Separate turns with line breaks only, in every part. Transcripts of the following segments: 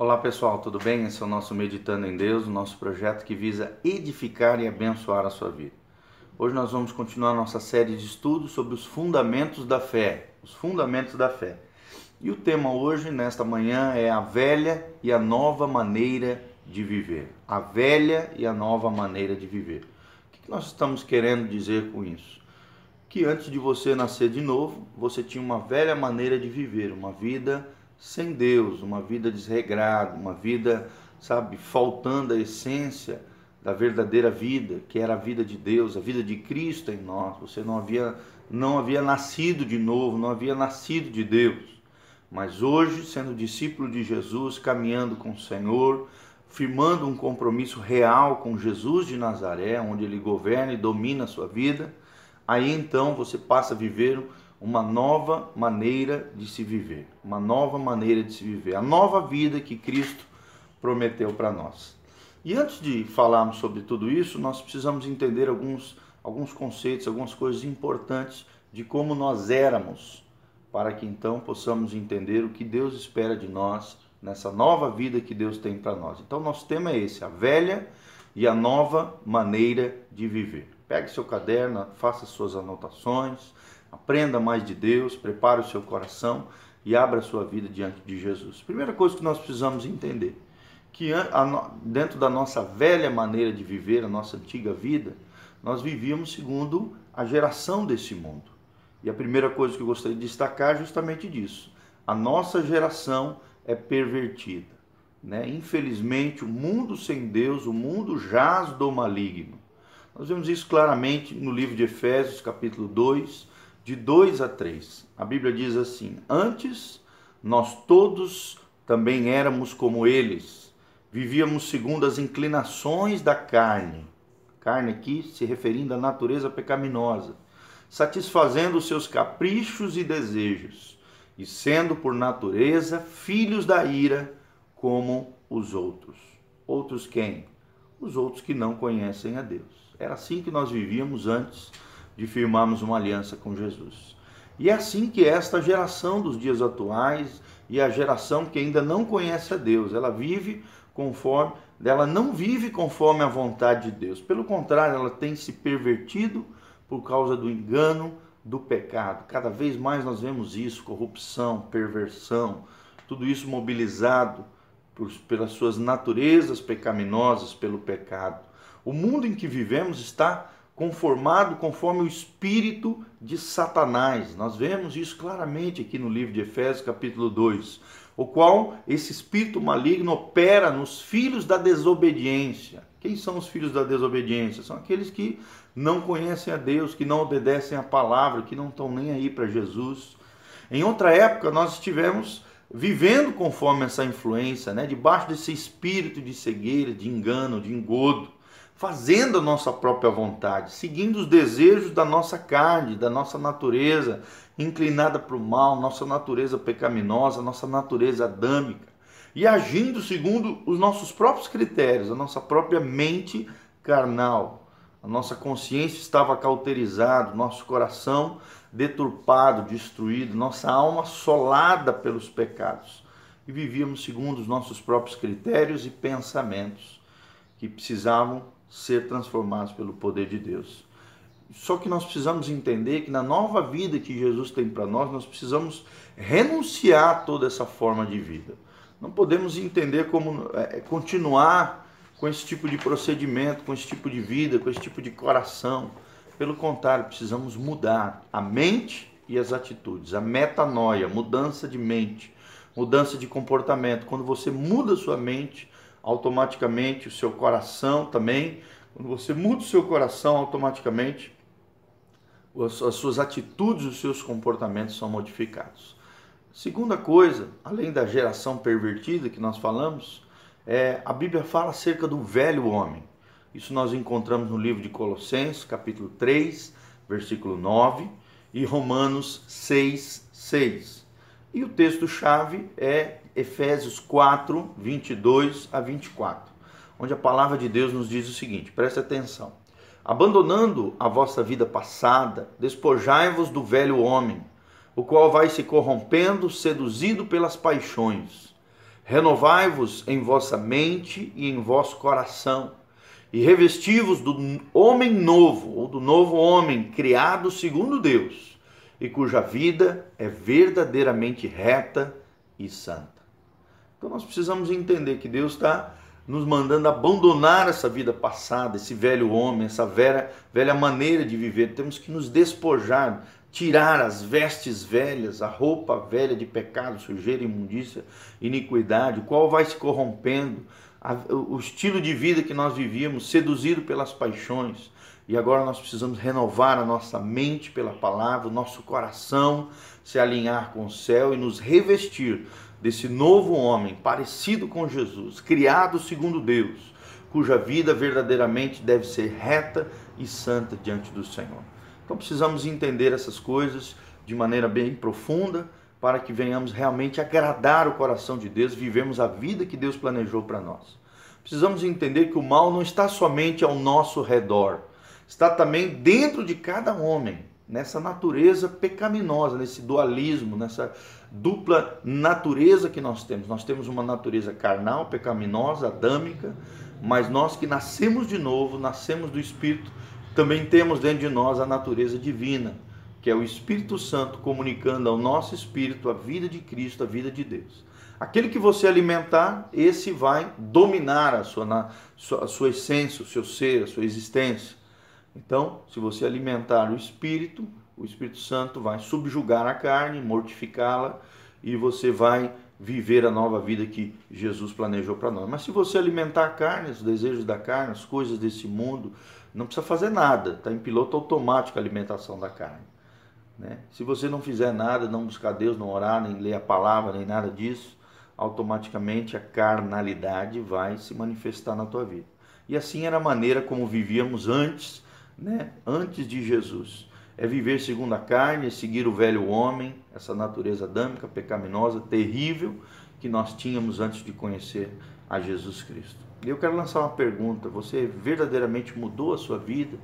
Olá pessoal, tudo bem? Esse é o nosso Meditando em Deus, o nosso projeto que visa edificar e abençoar a sua vida. Hoje nós vamos continuar nossa série de estudos sobre os fundamentos da fé, os fundamentos da fé. E o tema hoje, nesta manhã, é a velha e a nova maneira de viver. A velha e a nova maneira de viver. O que nós estamos querendo dizer com isso? Que antes de você nascer de novo, você tinha uma velha maneira de viver, uma vida sem Deus, uma vida desregrada, uma vida, sabe, faltando a essência da verdadeira vida, que era a vida de Deus, a vida de Cristo em nós. Você não havia não havia nascido de novo, não havia nascido de Deus. Mas hoje, sendo discípulo de Jesus, caminhando com o Senhor, firmando um compromisso real com Jesus de Nazaré, onde ele governa e domina a sua vida, aí então você passa a viver uma nova maneira de se viver, uma nova maneira de se viver, a nova vida que Cristo prometeu para nós. E antes de falarmos sobre tudo isso, nós precisamos entender alguns, alguns conceitos, algumas coisas importantes de como nós éramos, para que então possamos entender o que Deus espera de nós nessa nova vida que Deus tem para nós. Então, nosso tema é esse: a velha e a nova maneira de viver. Pegue seu caderno, faça suas anotações, Aprenda mais de Deus, prepare o seu coração e abra a sua vida diante de Jesus. Primeira coisa que nós precisamos entender, que dentro da nossa velha maneira de viver, a nossa antiga vida, nós vivíamos segundo a geração desse mundo. E a primeira coisa que eu gostaria de destacar é justamente disso. A nossa geração é pervertida. Né? Infelizmente, o mundo sem Deus, o mundo jaz do maligno. Nós vemos isso claramente no livro de Efésios, capítulo 2, de 2 a 3. A Bíblia diz assim: Antes nós todos também éramos como eles, vivíamos segundo as inclinações da carne. Carne aqui se referindo à natureza pecaminosa, satisfazendo os seus caprichos e desejos, e sendo por natureza filhos da ira como os outros. Outros quem? Os outros que não conhecem a Deus. Era assim que nós vivíamos antes de firmarmos uma aliança com Jesus. E é assim que esta geração dos dias atuais e a geração que ainda não conhece a Deus, ela vive conforme, ela não vive conforme a vontade de Deus. Pelo contrário, ela tem se pervertido por causa do engano, do pecado. Cada vez mais nós vemos isso, corrupção, perversão, tudo isso mobilizado por, pelas suas naturezas pecaminosas, pelo pecado. O mundo em que vivemos está conformado conforme o espírito de Satanás. Nós vemos isso claramente aqui no livro de Efésios, capítulo 2, o qual esse espírito maligno opera nos filhos da desobediência. Quem são os filhos da desobediência? São aqueles que não conhecem a Deus, que não obedecem a palavra, que não estão nem aí para Jesus. Em outra época, nós estivemos vivendo conforme essa influência, né? debaixo desse espírito de cegueira, de engano, de engodo fazendo a nossa própria vontade, seguindo os desejos da nossa carne, da nossa natureza inclinada para o mal, nossa natureza pecaminosa, nossa natureza adâmica, e agindo segundo os nossos próprios critérios, a nossa própria mente carnal. A nossa consciência estava cauterizada, nosso coração deturpado, destruído, nossa alma assolada pelos pecados. E vivíamos segundo os nossos próprios critérios e pensamentos que precisavam ser transformados pelo poder de Deus. Só que nós precisamos entender que na nova vida que Jesus tem para nós, nós precisamos renunciar a toda essa forma de vida. Não podemos entender como é, é, continuar com esse tipo de procedimento, com esse tipo de vida, com esse tipo de coração. Pelo contrário, precisamos mudar a mente e as atitudes, a metanoia, mudança de mente, mudança de comportamento. Quando você muda sua mente, automaticamente o seu coração também, quando você muda o seu coração, automaticamente as suas atitudes, os seus comportamentos são modificados. Segunda coisa, além da geração pervertida que nós falamos, é, a Bíblia fala acerca do velho homem. Isso nós encontramos no livro de Colossenses, capítulo 3, versículo 9, e Romanos 6, 6. E o texto-chave é Efésios 4, 22 a 24, onde a palavra de Deus nos diz o seguinte: preste atenção. Abandonando a vossa vida passada, despojai-vos do velho homem, o qual vai se corrompendo, seduzido pelas paixões. Renovai-vos em vossa mente e em vosso coração, e revesti-vos do homem novo, ou do novo homem, criado segundo Deus, e cuja vida é verdadeiramente reta e santa. Então nós precisamos entender que Deus está nos mandando abandonar essa vida passada, esse velho homem, essa velha, velha maneira de viver. Temos que nos despojar, tirar as vestes velhas, a roupa velha de pecado, sujeira, imundícia, iniquidade, o qual vai se corrompendo, o estilo de vida que nós vivíamos, seduzido pelas paixões. E agora nós precisamos renovar a nossa mente pela palavra, o nosso coração se alinhar com o céu e nos revestir desse novo homem parecido com Jesus, criado segundo Deus, cuja vida verdadeiramente deve ser reta e santa diante do Senhor. Então precisamos entender essas coisas de maneira bem profunda para que venhamos realmente agradar o coração de Deus, vivemos a vida que Deus planejou para nós. Precisamos entender que o mal não está somente ao nosso redor, está também dentro de cada homem nessa natureza pecaminosa, nesse dualismo, nessa dupla natureza que nós temos. Nós temos uma natureza carnal, pecaminosa, adâmica, mas nós que nascemos de novo, nascemos do Espírito, também temos dentro de nós a natureza divina, que é o Espírito Santo comunicando ao nosso espírito a vida de Cristo, a vida de Deus. Aquele que você alimentar, esse vai dominar a sua, a sua essência, o seu ser, a sua existência. Então, se você alimentar o espírito, o Espírito Santo vai subjugar a carne, mortificá-la e você vai viver a nova vida que Jesus planejou para nós. Mas se você alimentar a carne, os desejos da carne, as coisas desse mundo, não precisa fazer nada, está em piloto automático a alimentação da carne. Né? Se você não fizer nada, não buscar Deus, não orar, nem ler a palavra, nem nada disso, automaticamente a carnalidade vai se manifestar na tua vida. E assim era a maneira como vivíamos antes né, antes de Jesus. É viver segundo a carne, é seguir o velho homem, essa natureza adâmica, pecaminosa, terrível que nós tínhamos antes de conhecer a Jesus Cristo. E eu quero lançar uma pergunta: você verdadeiramente mudou a sua vida?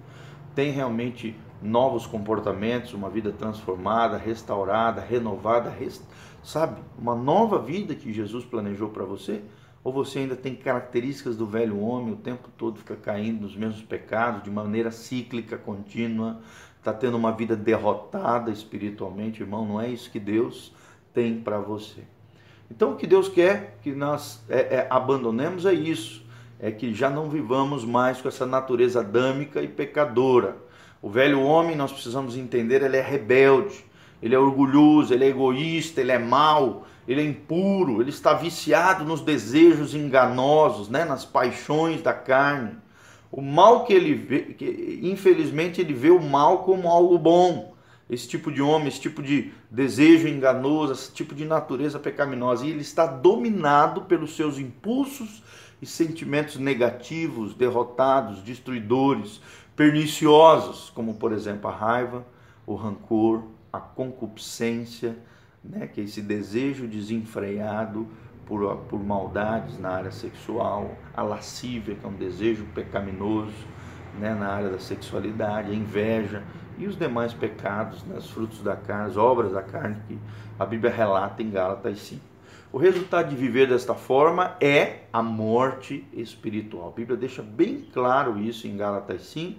Tem realmente novos comportamentos, uma vida transformada, restaurada, renovada, rest... sabe? Uma nova vida que Jesus planejou para você? Ou você ainda tem características do velho homem, o tempo todo fica caindo nos mesmos pecados, de maneira cíclica, contínua, está tendo uma vida derrotada espiritualmente, irmão? Não é isso que Deus tem para você. Então, o que Deus quer que nós é, é, abandonemos é isso, é que já não vivamos mais com essa natureza adâmica e pecadora. O velho homem, nós precisamos entender, ele é rebelde, ele é orgulhoso, ele é egoísta, ele é mau, ele é impuro, ele está viciado nos desejos enganosos, né, nas paixões da carne. O mal que ele vê, que, infelizmente ele vê o mal como algo bom. Esse tipo de homem, esse tipo de desejo enganoso, esse tipo de natureza pecaminosa, e ele está dominado pelos seus impulsos e sentimentos negativos, derrotados, destruidores, perniciosos, como por exemplo a raiva, o rancor, a concupiscência, né, que é esse desejo desenfreado por, por maldades na área sexual, a lascívia, que é um desejo pecaminoso né, na área da sexualidade, a inveja e os demais pecados, né, os frutos da carne, as obras da carne que a Bíblia relata em Gálatas 5. O resultado de viver desta forma é a morte espiritual. A Bíblia deixa bem claro isso em Gálatas 5.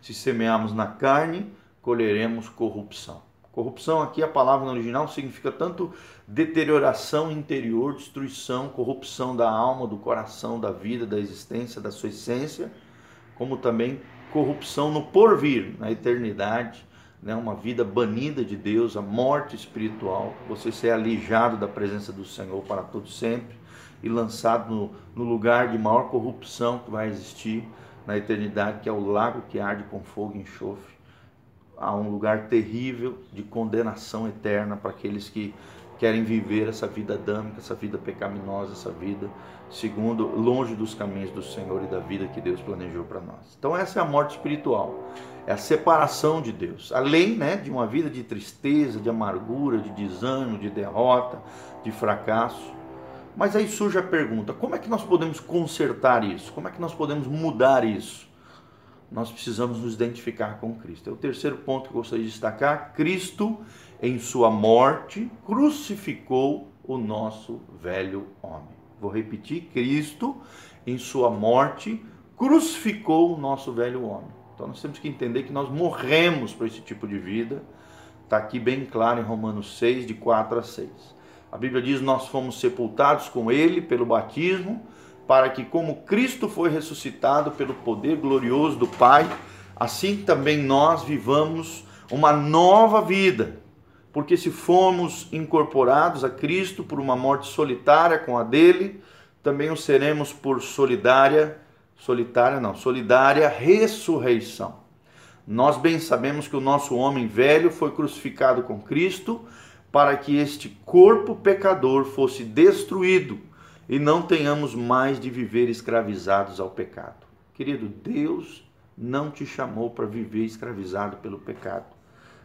Se semearmos na carne, colheremos corrupção. Corrupção aqui, a palavra no original significa tanto deterioração interior, destruição, corrupção da alma, do coração, da vida, da existência, da sua essência, como também corrupção no porvir, na eternidade, né? uma vida banida de Deus, a morte espiritual, você ser alijado da presença do Senhor para todo sempre e lançado no, no lugar de maior corrupção que vai existir na eternidade, que é o lago que arde com fogo e enxofre a um lugar terrível de condenação eterna para aqueles que querem viver essa vida adâmica, essa vida pecaminosa, essa vida segundo longe dos caminhos do Senhor e da vida que Deus planejou para nós. Então essa é a morte espiritual, é a separação de Deus, além né, de uma vida de tristeza, de amargura, de desânimo, de derrota, de fracasso. Mas aí surge a pergunta: como é que nós podemos consertar isso? Como é que nós podemos mudar isso? Nós precisamos nos identificar com Cristo. É o terceiro ponto que eu gostaria de destacar: Cristo, em sua morte, crucificou o nosso velho homem. Vou repetir: Cristo, em sua morte, crucificou o nosso velho homem. Então nós temos que entender que nós morremos para esse tipo de vida. Está aqui bem claro em Romanos 6, de 4 a 6. A Bíblia diz: Nós fomos sepultados com Ele pelo batismo, para que, como Cristo foi ressuscitado pelo poder glorioso do Pai, assim também nós vivamos uma nova vida. Porque se formos incorporados a Cristo por uma morte solitária com a dele, também o seremos por solidária solitária não, solidária ressurreição. Nós bem sabemos que o nosso homem velho foi crucificado com Cristo para que este corpo pecador fosse destruído e não tenhamos mais de viver escravizados ao pecado. Querido, Deus não te chamou para viver escravizado pelo pecado.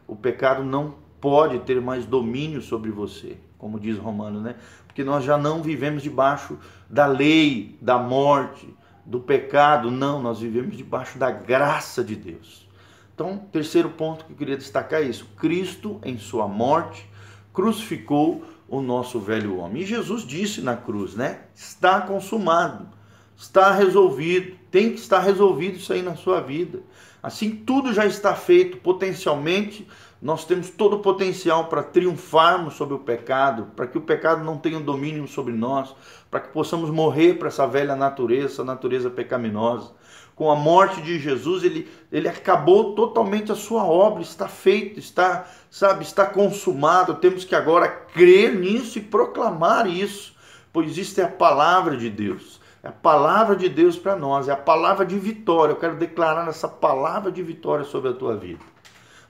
O pecado não pode ter mais domínio sobre você, como diz Romano, né? Porque nós já não vivemos debaixo da lei, da morte, do pecado, não, nós vivemos debaixo da graça de Deus. Então, terceiro ponto que eu queria destacar é isso: Cristo, em sua morte, crucificou o nosso velho homem. E Jesus disse na cruz, né? Está consumado, está resolvido, tem que estar resolvido isso aí na sua vida. Assim, tudo já está feito, potencialmente, nós temos todo o potencial para triunfarmos sobre o pecado, para que o pecado não tenha domínio sobre nós, para que possamos morrer para essa velha natureza, essa natureza pecaminosa. Com a morte de Jesus, ele, ele acabou totalmente a sua obra, está feito, está, sabe, está consumado. Temos que agora crer nisso e proclamar isso, pois isto é a palavra de Deus. É a palavra de Deus para nós, é a palavra de vitória. Eu quero declarar essa palavra de vitória sobre a tua vida.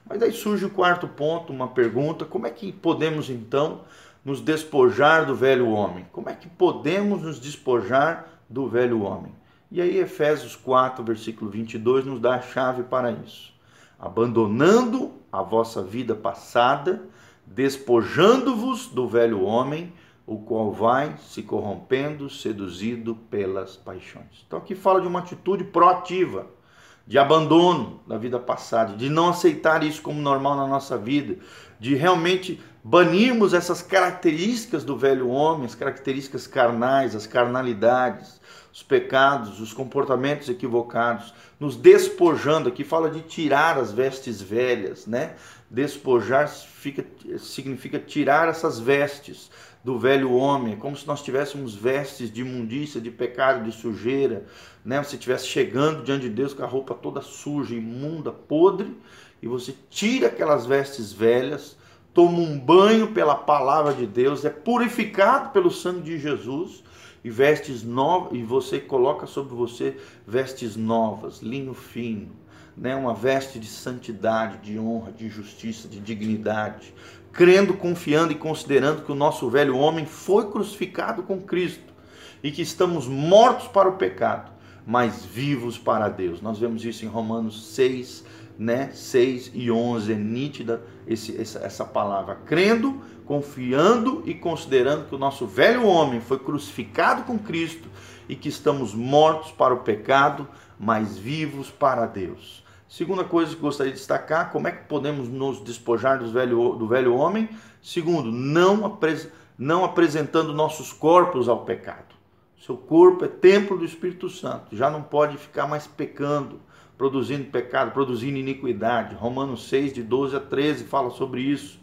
Mas daí surge o quarto ponto, uma pergunta: como é que podemos então nos despojar do velho homem? Como é que podemos nos despojar do velho homem? E aí, Efésios 4, versículo 22, nos dá a chave para isso. Abandonando a vossa vida passada, despojando-vos do velho homem, o qual vai se corrompendo, seduzido pelas paixões. Então, aqui fala de uma atitude proativa de abandono da vida passada, de não aceitar isso como normal na nossa vida, de realmente banirmos essas características do velho homem, as características carnais, as carnalidades, os pecados, os comportamentos equivocados, nos despojando, aqui fala de tirar as vestes velhas, né? Despojar fica, significa tirar essas vestes do velho homem, como se nós tivéssemos vestes de imundícia, de pecado, de sujeira, né? Você estivesse chegando diante de Deus com a roupa toda suja, imunda, podre, e você tira aquelas vestes velhas, toma um banho pela palavra de Deus, é purificado pelo sangue de Jesus e vestes novas, e você coloca sobre você vestes novas, linho fino, né? Uma veste de santidade, de honra, de justiça, de dignidade, crendo, confiando e considerando que o nosso velho homem foi crucificado com Cristo e que estamos mortos para o pecado, mas vivos para Deus. Nós vemos isso em Romanos 6, né? 6 e 11, é nítida esse, essa, essa palavra. Crendo, confiando e considerando que o nosso velho homem foi crucificado com Cristo e que estamos mortos para o pecado, mas vivos para Deus. Segunda coisa que gostaria de destacar, como é que podemos nos despojar do velho, do velho homem? Segundo, não, apres, não apresentando nossos corpos ao pecado. Seu corpo é templo do Espírito Santo, já não pode ficar mais pecando, produzindo pecado, produzindo iniquidade. Romanos 6, de 12 a 13, fala sobre isso.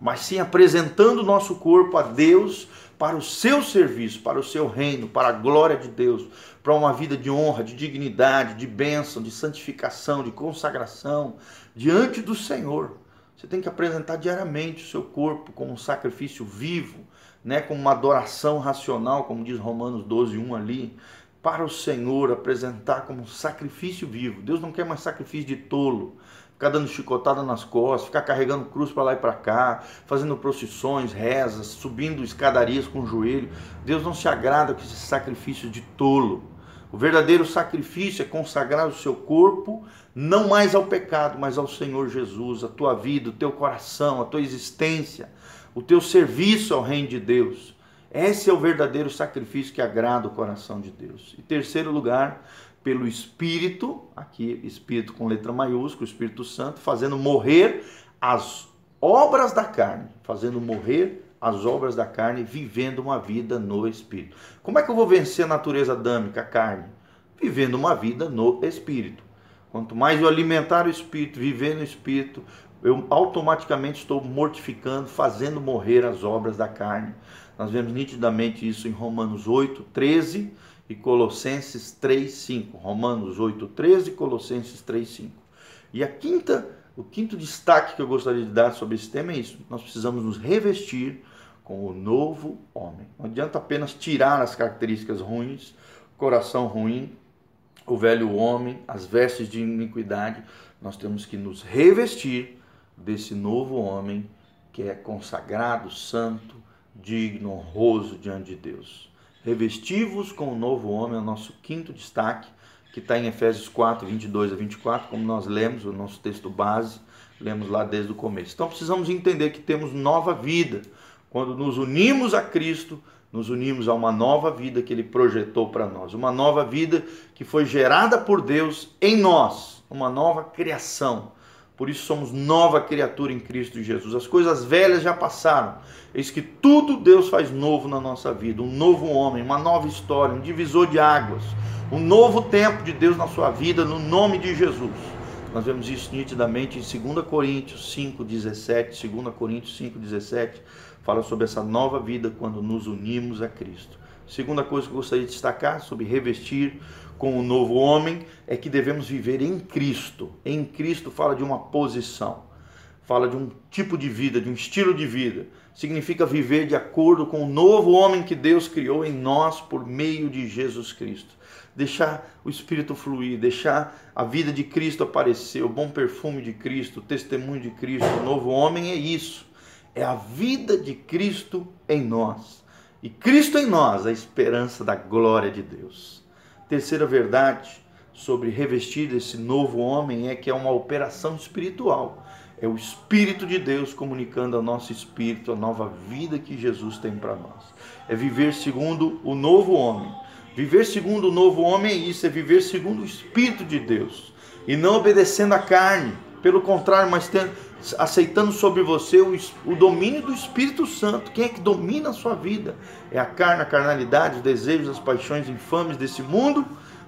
Mas sim apresentando o nosso corpo a Deus para o seu serviço, para o seu reino, para a glória de Deus, para uma vida de honra, de dignidade, de bênção, de santificação, de consagração diante do Senhor. Você tem que apresentar diariamente o seu corpo como um sacrifício vivo, né, como uma adoração racional, como diz Romanos 12, 1 ali, para o Senhor, apresentar como um sacrifício vivo. Deus não quer mais sacrifício de tolo, ficar dando chicotada nas costas, ficar carregando cruz para lá e para cá, fazendo procissões, rezas, subindo escadarias com o joelho. Deus não se agrada com esse sacrifício de tolo. O verdadeiro sacrifício é consagrar o seu corpo não mais ao pecado, mas ao Senhor Jesus, a tua vida, o teu coração, a tua existência, o teu serviço ao reino de Deus. Esse é o verdadeiro sacrifício que agrada o coração de Deus. Em terceiro lugar, pelo Espírito, aqui Espírito com letra maiúscula, Espírito Santo, fazendo morrer as obras da carne, fazendo morrer as obras da carne, vivendo uma vida no Espírito. Como é que eu vou vencer a natureza adâmica, a carne? Vivendo uma vida no Espírito. Quanto mais eu alimentar o Espírito, viver no Espírito, eu automaticamente estou mortificando, fazendo morrer as obras da carne. Nós vemos nitidamente isso em Romanos 8, 13 e Colossenses 3, 5. Romanos 8, 13 e Colossenses 3, 5. E a quinta, o quinto destaque que eu gostaria de dar sobre esse tema é isso. Nós precisamos nos revestir com o novo homem. Não adianta apenas tirar as características ruins, coração ruim, o velho homem, as vestes de iniquidade. Nós temos que nos revestir desse novo homem que é consagrado, santo, digno, honroso diante de Deus. Revestivos com o novo homem é o nosso quinto destaque, que está em Efésios 4, 22 a 24, como nós lemos, o nosso texto base, lemos lá desde o começo. Então precisamos entender que temos nova vida. Quando nos unimos a Cristo, nos unimos a uma nova vida que Ele projetou para nós. Uma nova vida que foi gerada por Deus em nós, uma nova criação por isso somos nova criatura em Cristo Jesus. As coisas velhas já passaram. Eis que tudo Deus faz novo na nossa vida. Um novo homem, uma nova história, um divisor de águas. Um novo tempo de Deus na sua vida, no nome de Jesus. Nós vemos isso nitidamente em 2 Coríntios 5, 17. 2 Coríntios 5, 17 fala sobre essa nova vida quando nos unimos a Cristo. Segunda coisa que eu gostaria de destacar sobre revestir com o novo homem é que devemos viver em Cristo. Em Cristo fala de uma posição, fala de um tipo de vida, de um estilo de vida. Significa viver de acordo com o novo homem que Deus criou em nós por meio de Jesus Cristo. Deixar o Espírito fluir, deixar a vida de Cristo aparecer, o bom perfume de Cristo, o testemunho de Cristo, o novo homem é isso. É a vida de Cristo em nós. E Cristo em nós, a esperança da glória de Deus. Terceira verdade sobre revestir esse novo homem é que é uma operação espiritual. É o Espírito de Deus comunicando ao nosso espírito a nova vida que Jesus tem para nós. É viver segundo o novo homem. Viver segundo o novo homem é isso, é viver segundo o Espírito de Deus. E não obedecendo à carne. Pelo contrário, mas tendo, aceitando sobre você o, o, domínio do Espírito Santo. Quem é que domina a sua vida? É a carne, a carnalidade, os desejos, as paixões infames desse mundo?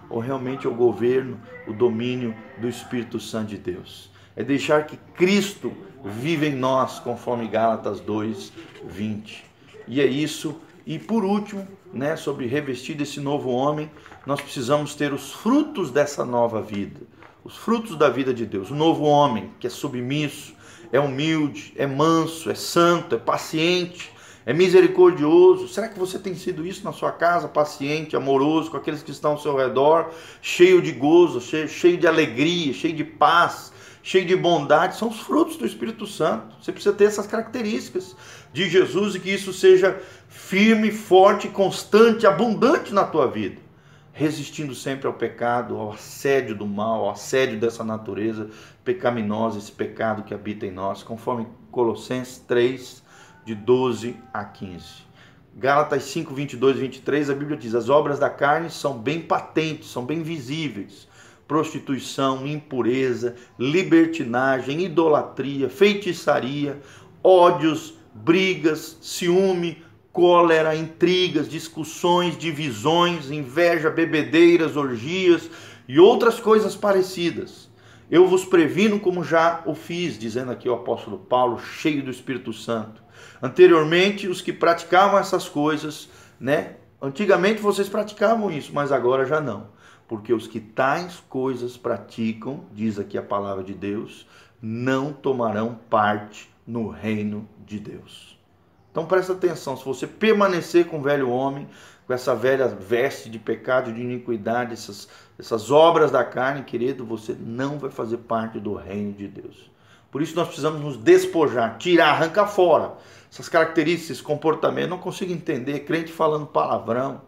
Ou realmente é o governo, o domínio do Espírito Santo de Deus? É deixar que Cristo vive em nós, conforme Gálatas 2, 20. E é isso. E por último, né, sobre revestir desse novo homem, nós precisamos ter os frutos dessa nova vida. Os frutos da vida de Deus. O novo homem que é submisso, é humilde, é manso, é santo, é paciente, é misericordioso. Será que você tem sido isso na sua casa, paciente, amoroso com aqueles que estão ao seu redor, cheio de gozo, cheio, cheio de alegria, cheio de paz, cheio de bondade? São os frutos do Espírito Santo. Você precisa ter essas características de Jesus e que isso seja firme, forte, constante, abundante na tua vida resistindo sempre ao pecado, ao assédio do mal, ao assédio dessa natureza pecaminosa, esse pecado que habita em nós, conforme Colossenses 3, de 12 a 15. Gálatas 5, 22 e 23, a Bíblia diz: as obras da carne são bem patentes, são bem visíveis. Prostituição, impureza, libertinagem, idolatria, feitiçaria, ódios, brigas, ciúme, cólera, intrigas, discussões, divisões, inveja, bebedeiras, orgias e outras coisas parecidas. Eu vos previno como já o fiz, dizendo aqui o apóstolo Paulo, cheio do Espírito Santo. Anteriormente, os que praticavam essas coisas, né? Antigamente vocês praticavam isso, mas agora já não. Porque os que tais coisas praticam, diz aqui a palavra de Deus, não tomarão parte no reino de Deus. Então presta atenção, se você permanecer com o velho homem, com essa velha veste de pecado, de iniquidade, essas, essas obras da carne, querido, você não vai fazer parte do reino de Deus. Por isso nós precisamos nos despojar, tirar, arrancar fora essas características, esse comportamento. Eu não consigo entender crente falando palavrão,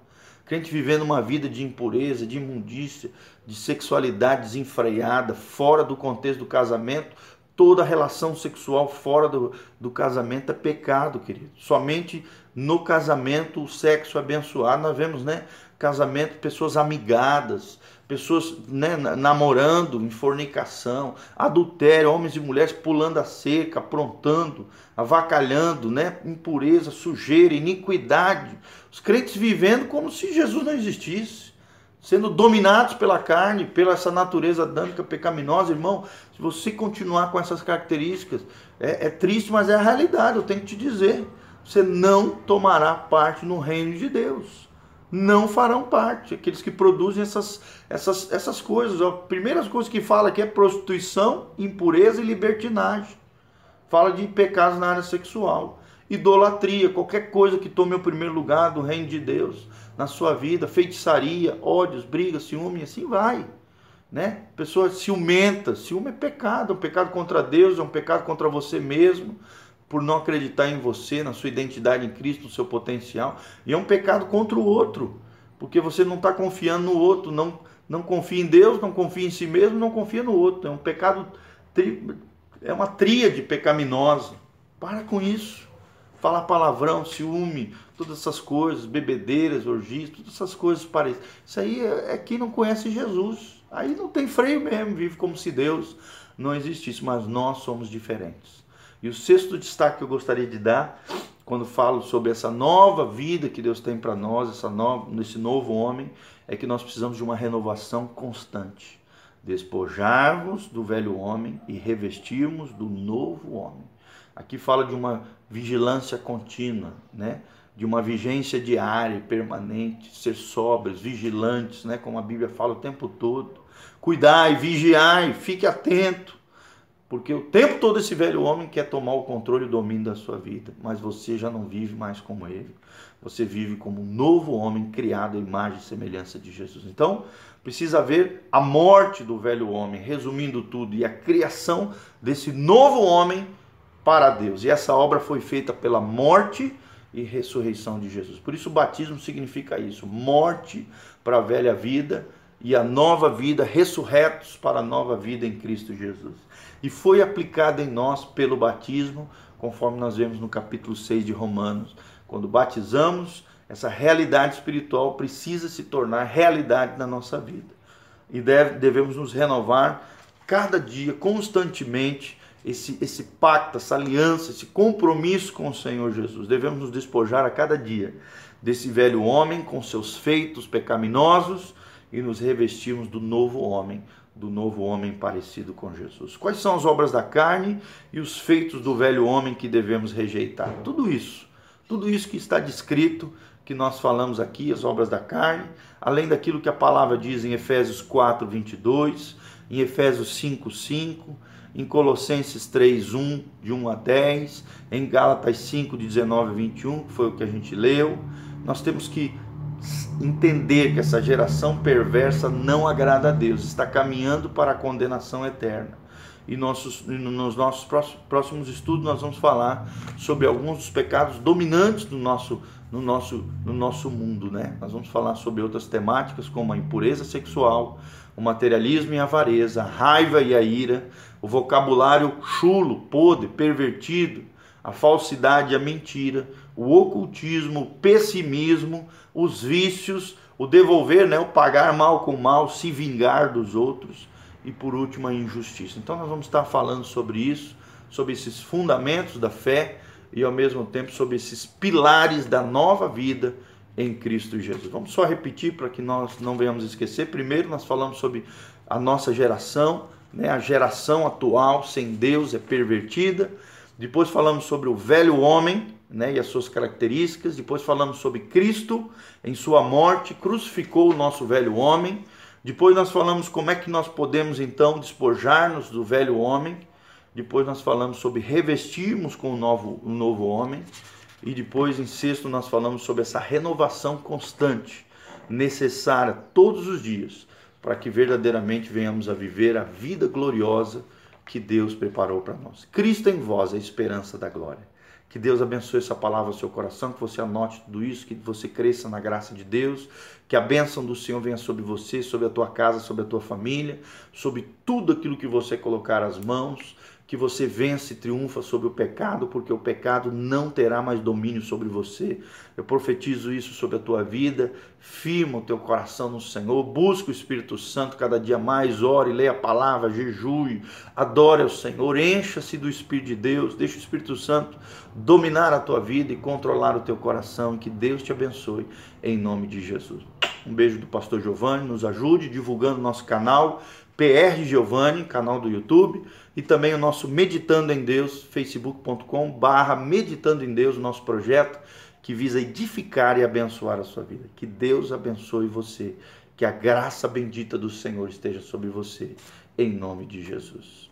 crente vivendo uma vida de impureza, de imundícia, de sexualidade desenfreada, fora do contexto do casamento, toda relação sexual fora do, do casamento é pecado, querido. Somente no casamento o sexo abençoado. Nós vemos, né? Casamento, pessoas amigadas, pessoas né, namorando em fornicação, adultério, homens e mulheres pulando a cerca, aprontando, avacalhando, né, impureza, sujeira, iniquidade. Os crentes vivendo como se Jesus não existisse, sendo dominados pela carne, pela essa natureza adâmica pecaminosa, irmão. Se você continuar com essas características, é, é triste, mas é a realidade. Eu tenho que te dizer, você não tomará parte no reino de Deus não farão parte. Aqueles que produzem essas, essas, essas coisas. A primeira coisa que fala aqui é prostituição, impureza e libertinagem. Fala de pecados na área sexual. Idolatria, qualquer coisa que tome o primeiro lugar do reino de Deus na sua vida, feitiçaria, ódios, brigas, ciúme, assim vai. Né? Pessoa ciumenta, ciúme é pecado, é um pecado contra Deus, é um pecado contra você mesmo por não acreditar em você, na sua identidade em Cristo, no seu potencial. E é um pecado contra o outro, porque você não está confiando no outro, não, não confia em Deus, não confia em si mesmo, não confia no outro. É um pecado, é uma tríade pecaminosa. Para com isso. Falar palavrão, ciúme, todas essas coisas, bebedeiras, orgias, todas essas coisas parecem. Isso aí é, é quem não conhece Jesus. Aí não tem freio mesmo, vive como se Deus não existisse, mas nós somos diferentes. E o sexto destaque que eu gostaria de dar, quando falo sobre essa nova vida que Deus tem para nós, essa nova, esse novo homem, é que nós precisamos de uma renovação constante. Despojarmos do velho homem e revestirmos do novo homem. Aqui fala de uma vigilância contínua, né? de uma vigência diária permanente, ser sóbrios, vigilantes, né? como a Bíblia fala o tempo todo. Cuidai, vigiai, fique atento porque o tempo todo esse velho homem quer tomar o controle e o domínio da sua vida, mas você já não vive mais como ele. Você vive como um novo homem criado à imagem e semelhança de Jesus. Então, precisa haver a morte do velho homem, resumindo tudo, e a criação desse novo homem para Deus. E essa obra foi feita pela morte e ressurreição de Jesus. Por isso o batismo significa isso, morte para a velha vida e a nova vida, ressurretos para a nova vida em Cristo Jesus e foi aplicada em nós pelo batismo, conforme nós vemos no capítulo 6 de Romanos. Quando batizamos, essa realidade espiritual precisa se tornar realidade na nossa vida. E deve, devemos nos renovar cada dia, constantemente, esse, esse pacto, essa aliança, esse compromisso com o Senhor Jesus. Devemos nos despojar a cada dia desse velho homem com seus feitos pecaminosos e nos revestirmos do novo homem, do novo homem parecido com Jesus. Quais são as obras da carne e os feitos do velho homem que devemos rejeitar? Tudo isso, tudo isso que está descrito, que nós falamos aqui, as obras da carne, além daquilo que a palavra diz em Efésios 4, 22, em Efésios 5, 5, em Colossenses 3, 1, de 1 a 10, em Gálatas 5, de 19 a 21, que foi o que a gente leu. Nós temos que entender que essa geração perversa não agrada a Deus, está caminhando para a condenação eterna. E nossos, nos nossos próximos estudos nós vamos falar sobre alguns dos pecados dominantes no nosso, no nosso, no nosso mundo. Né? Nós vamos falar sobre outras temáticas como a impureza sexual, o materialismo e a avareza, a raiva e a ira, o vocabulário chulo, podre, pervertido, a falsidade e a mentira, o ocultismo, o pessimismo, os vícios, o devolver, né, o pagar mal com mal, se vingar dos outros e por último a injustiça. Então nós vamos estar falando sobre isso, sobre esses fundamentos da fé e ao mesmo tempo sobre esses pilares da nova vida em Cristo Jesus. Vamos só repetir para que nós não venhamos esquecer. Primeiro nós falamos sobre a nossa geração, né? A geração atual sem Deus é pervertida. Depois falamos sobre o velho homem, né, e as suas características. Depois falamos sobre Cristo em sua morte, crucificou o nosso velho homem. Depois nós falamos como é que nós podemos então despojar-nos do velho homem. Depois nós falamos sobre revestirmos com o novo, o novo homem. E depois, em sexto, nós falamos sobre essa renovação constante, necessária todos os dias, para que verdadeiramente venhamos a viver a vida gloriosa que Deus preparou para nós. Cristo em vós, a esperança da glória. Que Deus abençoe essa palavra ao seu coração, que você anote tudo isso, que você cresça na graça de Deus, que a bênção do Senhor venha sobre você, sobre a tua casa, sobre a tua família, sobre tudo aquilo que você colocar as mãos, que você vence e triunfa sobre o pecado, porque o pecado não terá mais domínio sobre você. Eu profetizo isso sobre a tua vida. Firma o teu coração no Senhor, busca o Espírito Santo cada dia mais, ore, leia a palavra, jejue, adore ao Senhor, encha-se do Espírito de Deus, deixa o Espírito Santo dominar a tua vida e controlar o teu coração. Que Deus te abençoe em nome de Jesus. Um beijo do pastor Giovanni, nos ajude divulgando nosso canal PR Giovanni, canal do YouTube, e também o nosso Meditando em Deus, facebook.com barra Meditando em Deus, nosso projeto que visa edificar e abençoar a sua vida. Que Deus abençoe você, que a graça bendita do Senhor esteja sobre você, em nome de Jesus.